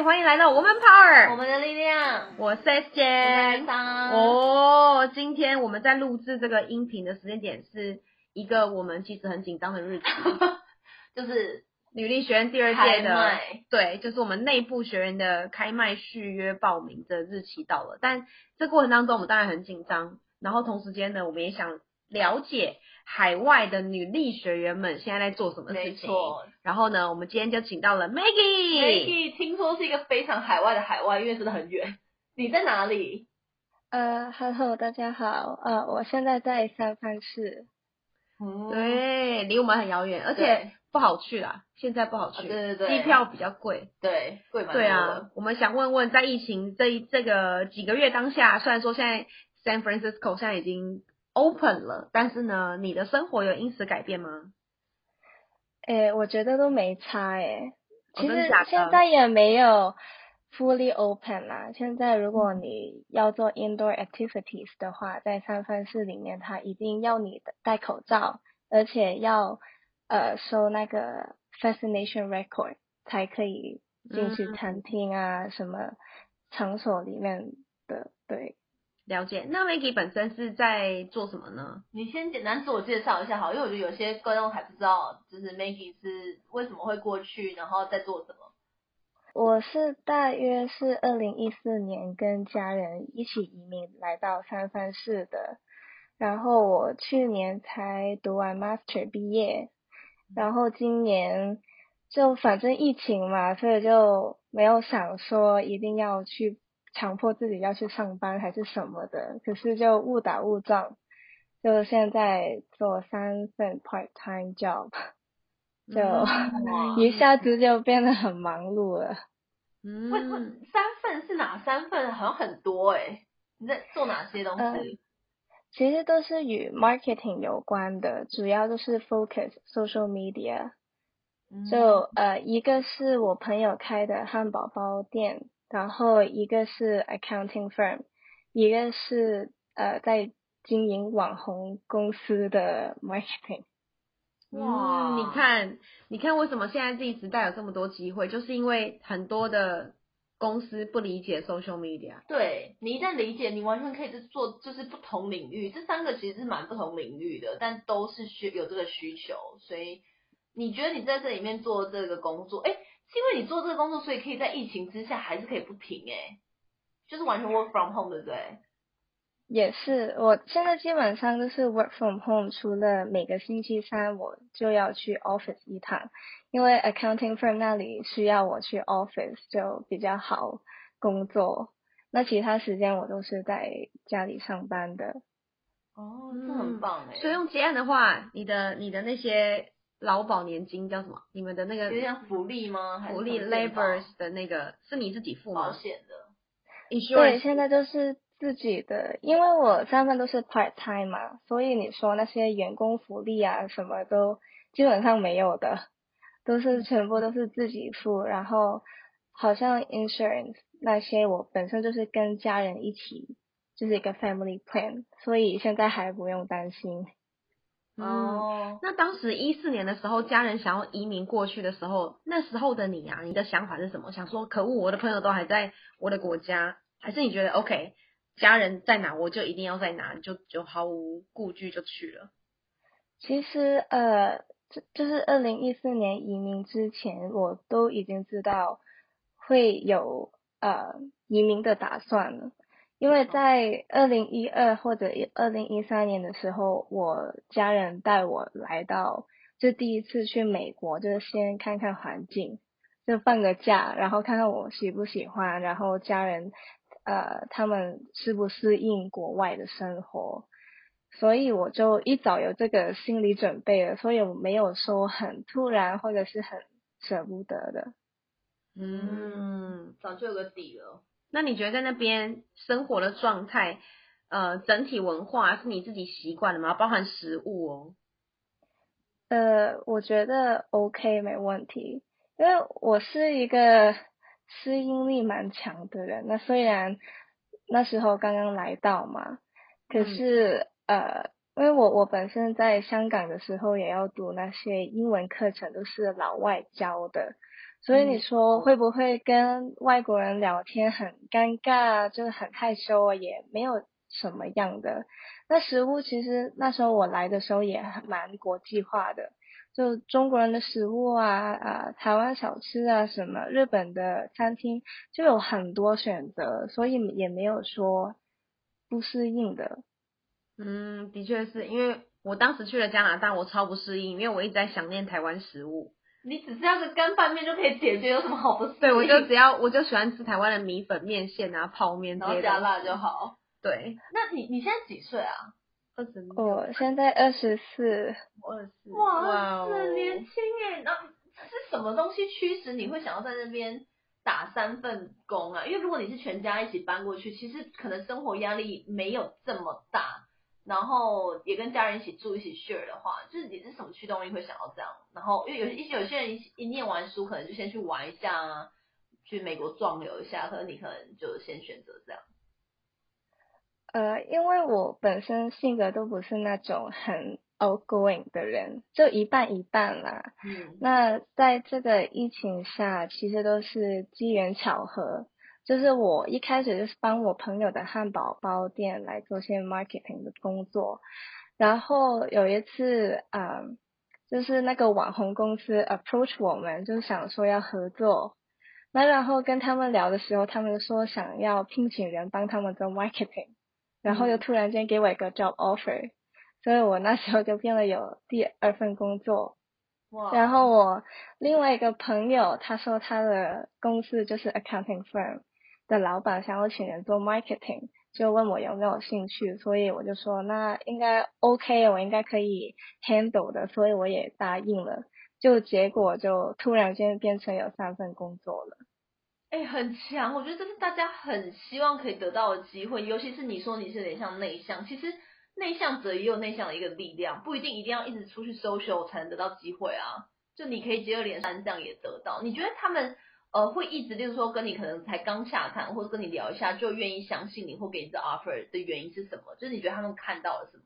嗨，欢迎来到我们 Power，我们的力量，我是 S 姐。哦，哦，今天我们在录制这个音频的时间点是一个我们其实很紧张的日子，就是女力学院第二届的，开麦，对，就是我们内部学员的开麦续约报名的日期到了，但这过程当中我们当然很紧张，然后同时间呢，我们也想了解海外的女力学员们现在在做什么事没情。错。然后呢，我们今天就请到了 Maggie。Maggie 听说是一个非常海外的海外，因为真的很远。你在哪里？呃，Hello，大家好，呃，我现在在三藩市，嗯，对，离我们很遥远，而且不好去啦，现在不好啊去，对对对机票比较贵。对，贵蛮多对啊。，我们想问问，在疫情这一这个几个月当下，虽然说现在 San Francisco 现在已经 open 了，但是呢，你的生活有因此改变吗？诶，我觉得都没差诶。其实现在也没有 fully open 啦。现在如果你要做 indoor activities 的话，在三藩市里面，它一定要你的戴口罩，而且要呃收那个 fascination record 才可以进去嗯餐厅啊、什么场所里面的。对，了解。那 Maggie 本身是在做什么呢？你先简单自我介绍一下好，因为我觉得有些观众还不知道，就是 Maggie 是为什么会过去，然后在做什么。我是大约是二零一四年跟家人一起移民来到三藩市的，然后我去年才读完 master 毕业，然后今年就反正疫情嘛，所以就没有想说一定要去强迫自己要去上班还是什么的，可是就误打误撞，就现在做三份 part time job。就哇一下子就变得很忙碌了。嗯，为什么三份是哪三份？好像很多哎、你在做哪些东呃西？其实都是与 marketing 有关的，主要就是 focus social media。嗯就呃，一个是我朋友开的汉堡包店，然后一个是 accounting firm，一个是呃在经营网红公司的 marketing。哇，嗯你看，你看为什么现在这一时代有这么多机会，就是因为很多的公司不理解 social media。对你一旦理解，你完全可以是做就是不同领域，这三个其实是蛮不同领域的，但都是需有这个需求，所以你觉得你在这里面做这个工作，哎，是因为你做这个工作，所以可以在疫情之下还是可以不停哎，就是完全 work from home，对不对？也是，我现在基本上都是 work from home，除了每个星期三我就要去 office 一趟，因为 accounting firm 那里需要我去 office 就比较好工作。那其他时间我都是在家里上班的。哦，这很棒哎，所以用结案的话，你的你的那些劳保年金叫什么？你们的那个有点像福利吗？福利 labors 的那个是你自己付保险的？对，现在就是自己的，因为我三份都是 part time 嘛，所以你说那些员工福利啊什么都基本上没有的，都是全部都是自己付，然后好像 insurance 那些我本身就是跟家人一起，就是一个 family plan，所以现在还不用担心。嗯，哦，那当时一四年的时候，家人想要移民过去的时候，那时候的你啊，你的想法是什么？想说可恶，我的朋友都还在我的国家，还是你觉得 OK，家人在哪我就一定要在哪，就就毫无顾忌就去了？其实呃，这就是二零一四年移民之前，我都已经知道会有呃移民的打算了，因为在二零一二或者二零一三年的时候，我家人带我来到，就第一次去美国，就是先看看环境，就放个假，然后看看我喜不喜欢，然后家人呃他们适不适应国外的生活。所以我就一早有这个心理准备了，所以我没有说很突然或者是很舍不得的。嗯，早就有个底了。那你觉得在那边生活的状态，呃，整体文化是你自己习惯的吗？包含食物哦。呃，我觉得 OK 没问题，因为我是一个适应力蛮强的人。那虽然那时候刚刚来到嘛，可是、呃，因为我我本身在香港的时候也要读那些英文课程，都是老外教的，所以你说会不会跟外国人聊天很尴尬，就是很害羞啊，也没有什么样的。那食物其实那时候我来的时候也蛮国际化的，就中国人的食物啊啊，台湾小吃啊，什么日本的餐厅就有很多选择，所以也没有说不适应的。嗯，的确是因为我当时去了加拿大，我超不适应，因为我一直在想念台湾食物。你只是要个干拌面就可以解决，有什么好不适应？对，我就只要我就喜欢吃台湾的米粉、面线啊、泡面然后加辣就好。对，那你你现在几岁啊？二十六。我现在二十四。二十四。哇，很年轻哎！那是什么东西驱使你会想要在那边打三份工啊？因为如果你是全家一起搬过去，其实可能生活压力没有这么大。然后也跟家人一起住一起 share 的话，就是你是什么驱动力会想要这样？然后因为有一些有些人一念完书，可能就先去玩一下，去美国壮游一下，可能你可能就先选择这样。呃，因为我本身性格都不是那种很 outgoing 的人，就一半一半啦。嗯。那在这个疫情下，其实都是机缘巧合。就是我一开始就是帮我朋友的汉堡包店来做些 marketing 的工作，然后有一次啊，就是那个网红公司 approach 我们，就想说要合作，那然后跟他们聊的时候，他们说想要聘请人帮他们做 marketing，然后又突然间给我一个 job offer，所以我那时候就变了有第二份工作。哇！然后我另外一个朋友他说他的公司就是 accounting firm。的老板想要请人做 marketing，就问我有没有兴趣，所以我就说那应该 OK，我应该可以 handle 的，所以我也答应了。就结果就突然间变成有三份工作了。哎，很强，我觉得这是大家很希望可以得到的机会，尤其是你说你是有点像内向，其实内向者也有内向的一个力量，不一定一定要一直出去 social 才能得到机会啊，就你可以接二连三这样也得到。你觉得他们？呃，会一直就是说跟你可能才刚下谈，或者跟你聊一下就愿意相信你或给你这 offer 的原因是什么？就是你觉得他们看到了什么？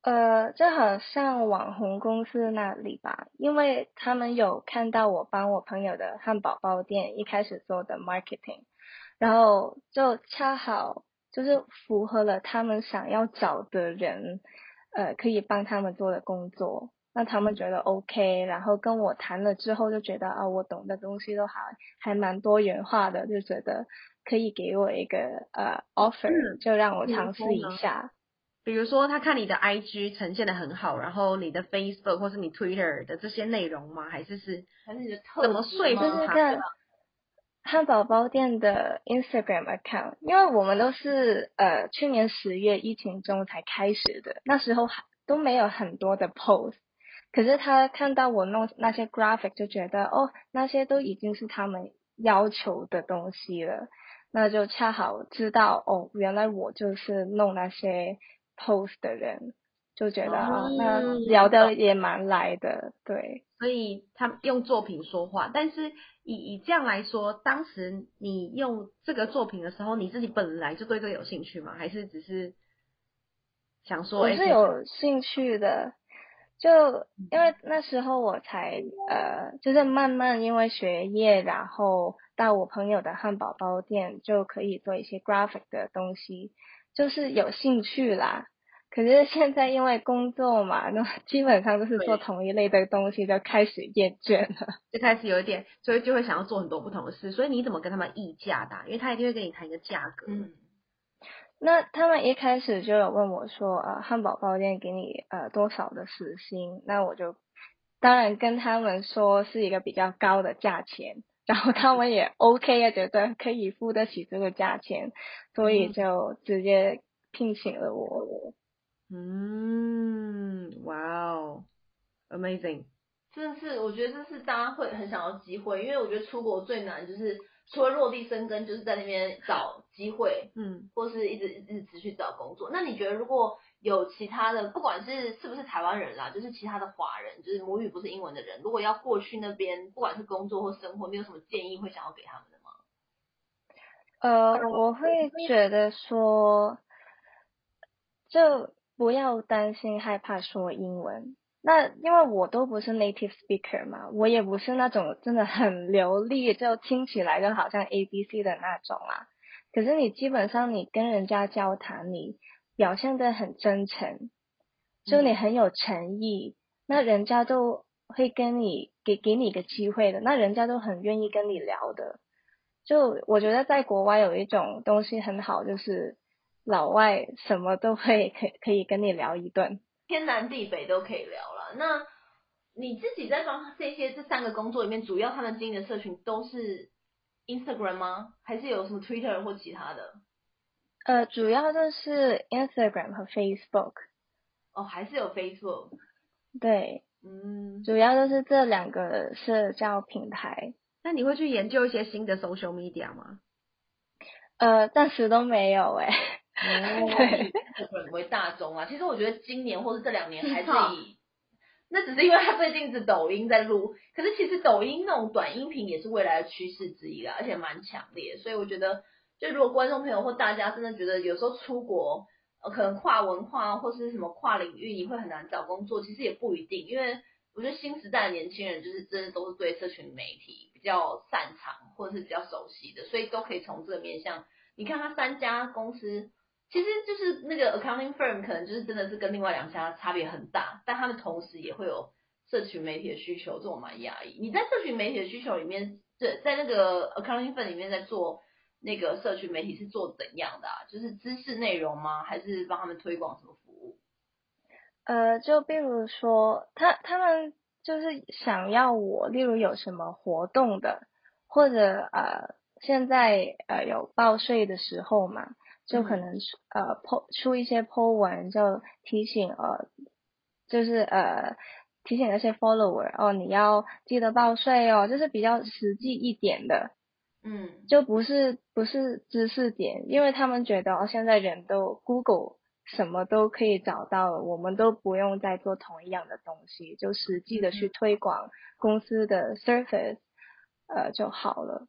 呃，就好像网红公司那里吧，因为他们有看到我帮我朋友的汉堡包店一开始做的 marketing，然后就恰好就是符合了他们想要找的人，呃，可以帮他们做的工作。那他们觉得 OK，然后跟我谈了之后就觉得啊，我懂的东西都还还蛮多元化的，就觉得可以给我一个呃 offer，就让我尝试一下。比如说他看你的 IG 呈现的很好，然后你的 Facebook 或是你 Twitter 的这些内容吗？还是是还是你的特怎么说服他？汉堡包店的 Instagram account，因为我们都是呃去年十月疫情中才开始的，那时候还都没有很多的 post。可是他看到我弄那些 graphic 就觉得哦，那些都已经是他们要求的东西了，那就恰好知道哦，原来我就是弄那些 post 的人，就觉得啊，那聊的也蛮来的，对。所以他用作品说话，但是以以这样来说，当时你用这个作品的时候，你自己本来就对这个有兴趣吗？还是只是想说？我是有兴趣的。就因为那时候我才呃，就是慢慢因为学业，然后到我朋友的汉堡包店就可以做一些 graphic 的东西，就是有兴趣啦。可是现在因为工作嘛，那基本上都是做同一类的东西，就开始厌倦了，就开始有一点，所以就会想要做很多不同的事。所以你怎么跟他们议价的？因为他一定会跟你谈一个价格。嗯。那他们一开始就有问我说，呃，汉堡包店给你呃多少的时薪？那我就当然跟他们说是一个比较高的价钱，然后他们也 OK 啊，觉得可以付得起这个价钱，所以就直接聘请了我。嗯，哇哦，amazing！真的是，我觉得这是大家会很想要机会，因为我觉得出国最难就是。除了落地生根，就是在那边找机会，嗯，或是一直一直持续找工作。那你觉得如果有其他的，不管是是不是台湾人啦，就是其他的华人，就是母语不是英文的人，如果要过去那边，不管是工作或生活，你有什么建议会想要给他们的吗？呃，我会觉得说，就不要担心害怕说英文，那因为我都不是 native speaker 嘛，我也不是那种真的很流利，就听起来就好像 A B C 的那种啊。可是你基本上你跟人家交谈，你表现的很真诚，就你很有诚意，那人家都会跟你给给你一个机会的，那人家都很愿意跟你聊的。就我觉得在国外有一种东西很好，就是老外什么都会可可以跟你聊一顿。天南地北都可以聊了。那你自己在帮这些这三个工作里面，主要他们经营的社群都是 Instagram 吗？还是有什么 Twitter 或其他的？呃，主要就是 Instagram 和 Facebook。哦，还是有 Facebook。对，嗯，主要就是这两个社交平台。那你会去研究一些新的 social media 吗？呃，暂时都没有哎。对，为大众啊。其实我觉得今年或是这两年还是以，那只是因为他最近是抖音在录，可是其实抖音那种短音频也是未来的趋势之一啦，而且蛮强烈。所以我觉得，就如果观众朋友或大家真的觉得有时候出国，呃，可能跨文化或是什么跨领域，你会很难找工作，其实也不一定，因为我觉得新时代的年轻人就是真的都是对社群媒体比较擅长或者是比较熟悉的，所以都可以从这个面向，你看他三家公司。其实就是那个 accounting firm 可能就是真的是跟另外两家差别很大，但他们同时也会有社群媒体的需求，这我蛮压抑。你在社群媒体的需求里面，在在那个 accounting firm 里面在做那个社群媒体是做怎样的？啊？就是知识内容吗？还是帮他们推广什么服务？呃，就比如说他他们就是想要我，例如有什么活动的，或者呃现在呃有报税的时候嘛。就可能呃，po 出一些 po 文，就提醒呃，就是呃提醒那些 follower 哦，你要记得报税哦，就是比较实际一点的，嗯，就不是不是知识点，因为他们觉得哦，现在人都 Google 什么都可以找到了，我们都不用再做同一样的东西，就实际的去推广公司的 service，呃就好了。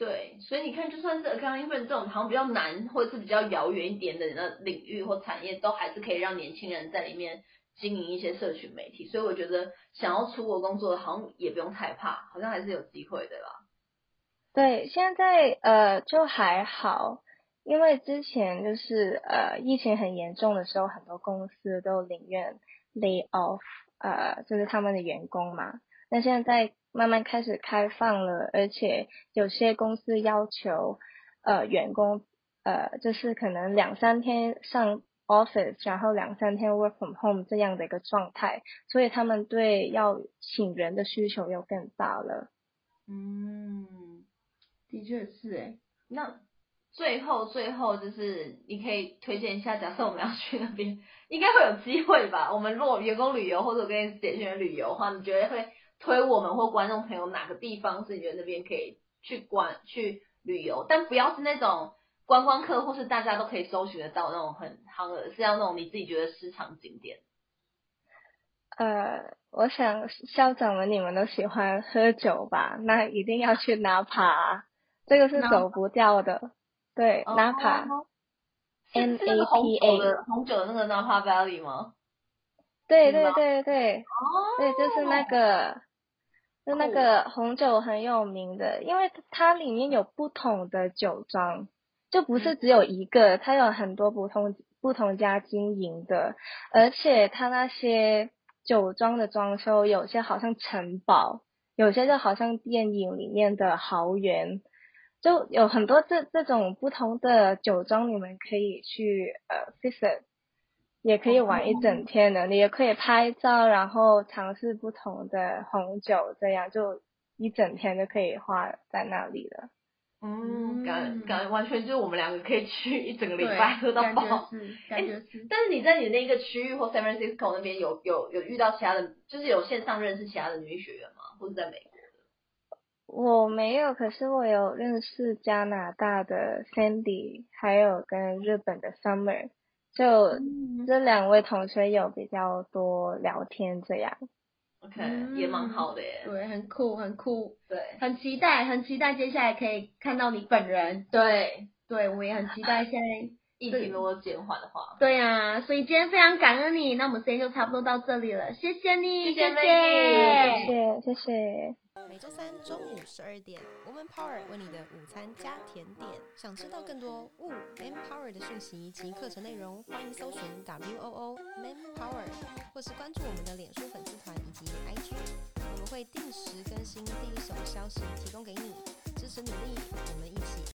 对，所以你看，就算是 accounting firm 这种好像比较难或者是比较遥远一点的那领域或产业，都还是可以让年轻人在里面经营一些社群媒体。所以我觉得想要出国工作，好像也不用太怕，好像还是有机会的啦。对，现在呃就还好，因为之前就是呃疫情很严重的时候，很多公司都宁愿 lay off 呃就是他们的员工嘛。那现在。慢慢开始开放了，而且有些公司要求呃员工呃就是可能两三天上 office，然后两三天 work from home 这样的一个状态，所以他们对要请人的需求又更大了。嗯，的确是诶。那最后最后就是你可以推荐一下，假设我们要去那边，应该会有机会吧？我们如果员工旅游或者跟简讯旅游的话，你觉得会？推我们或观众朋友哪个地方是你觉得那边可以去观去旅游，但不要是那种观光客或是大家都可以搜寻得到那种很夯的，是要那种你自己觉得私藏景点。呃，我想校长们你们都喜欢喝酒吧？那一定要去纳帕，这个是走不掉的。对，纳帕。N A P A 红酒的那个纳帕 Valley 吗？对对对对。哦。对，就是那个。就那个红酒很有名的，因为它里面有不同的酒庄，就不是只有一个，它有很多不同不同家经营的，而且它那些酒庄的装修，有些好像城堡，有些就好像电影里面的豪园，就有很多这这种不同的酒庄，你们可以去呃 visit。也可以玩一整天的，你也可以拍照，然后尝试不同的红酒，这样就一整天就可以花在那里了。嗯，感感完全就是我们两个可以去一整个礼拜喝到饱。感觉是，但是你在你那个区域或 San Francisco 那边有有有遇到其他的，就是有线上认识其他的女学员吗？或者在美国我没有，可是我有认识加拿大的 Sandy，还有跟日本的 Summer。就这两位同学有比较多聊天，这样，OK，也蛮好的耶。对，很酷，很酷。对，很期待，很期待接下来可以看到你本人。对，对我也很期待现在疫情如果减缓的话。对呀、所以今天非常感恩你，那我们时间就差不多到这里了，谢谢你，谢谢谢谢谢谢。每周三中午十二点，Woman Power 为你的午餐加甜点。想知道更多 Wo Man Power 的讯息及课程内容，欢迎搜寻 W O O Man Power，或是关注我们的脸书粉丝团以及 IG，我们会定时更新第一手消息，提供给你，支持努力，我们一起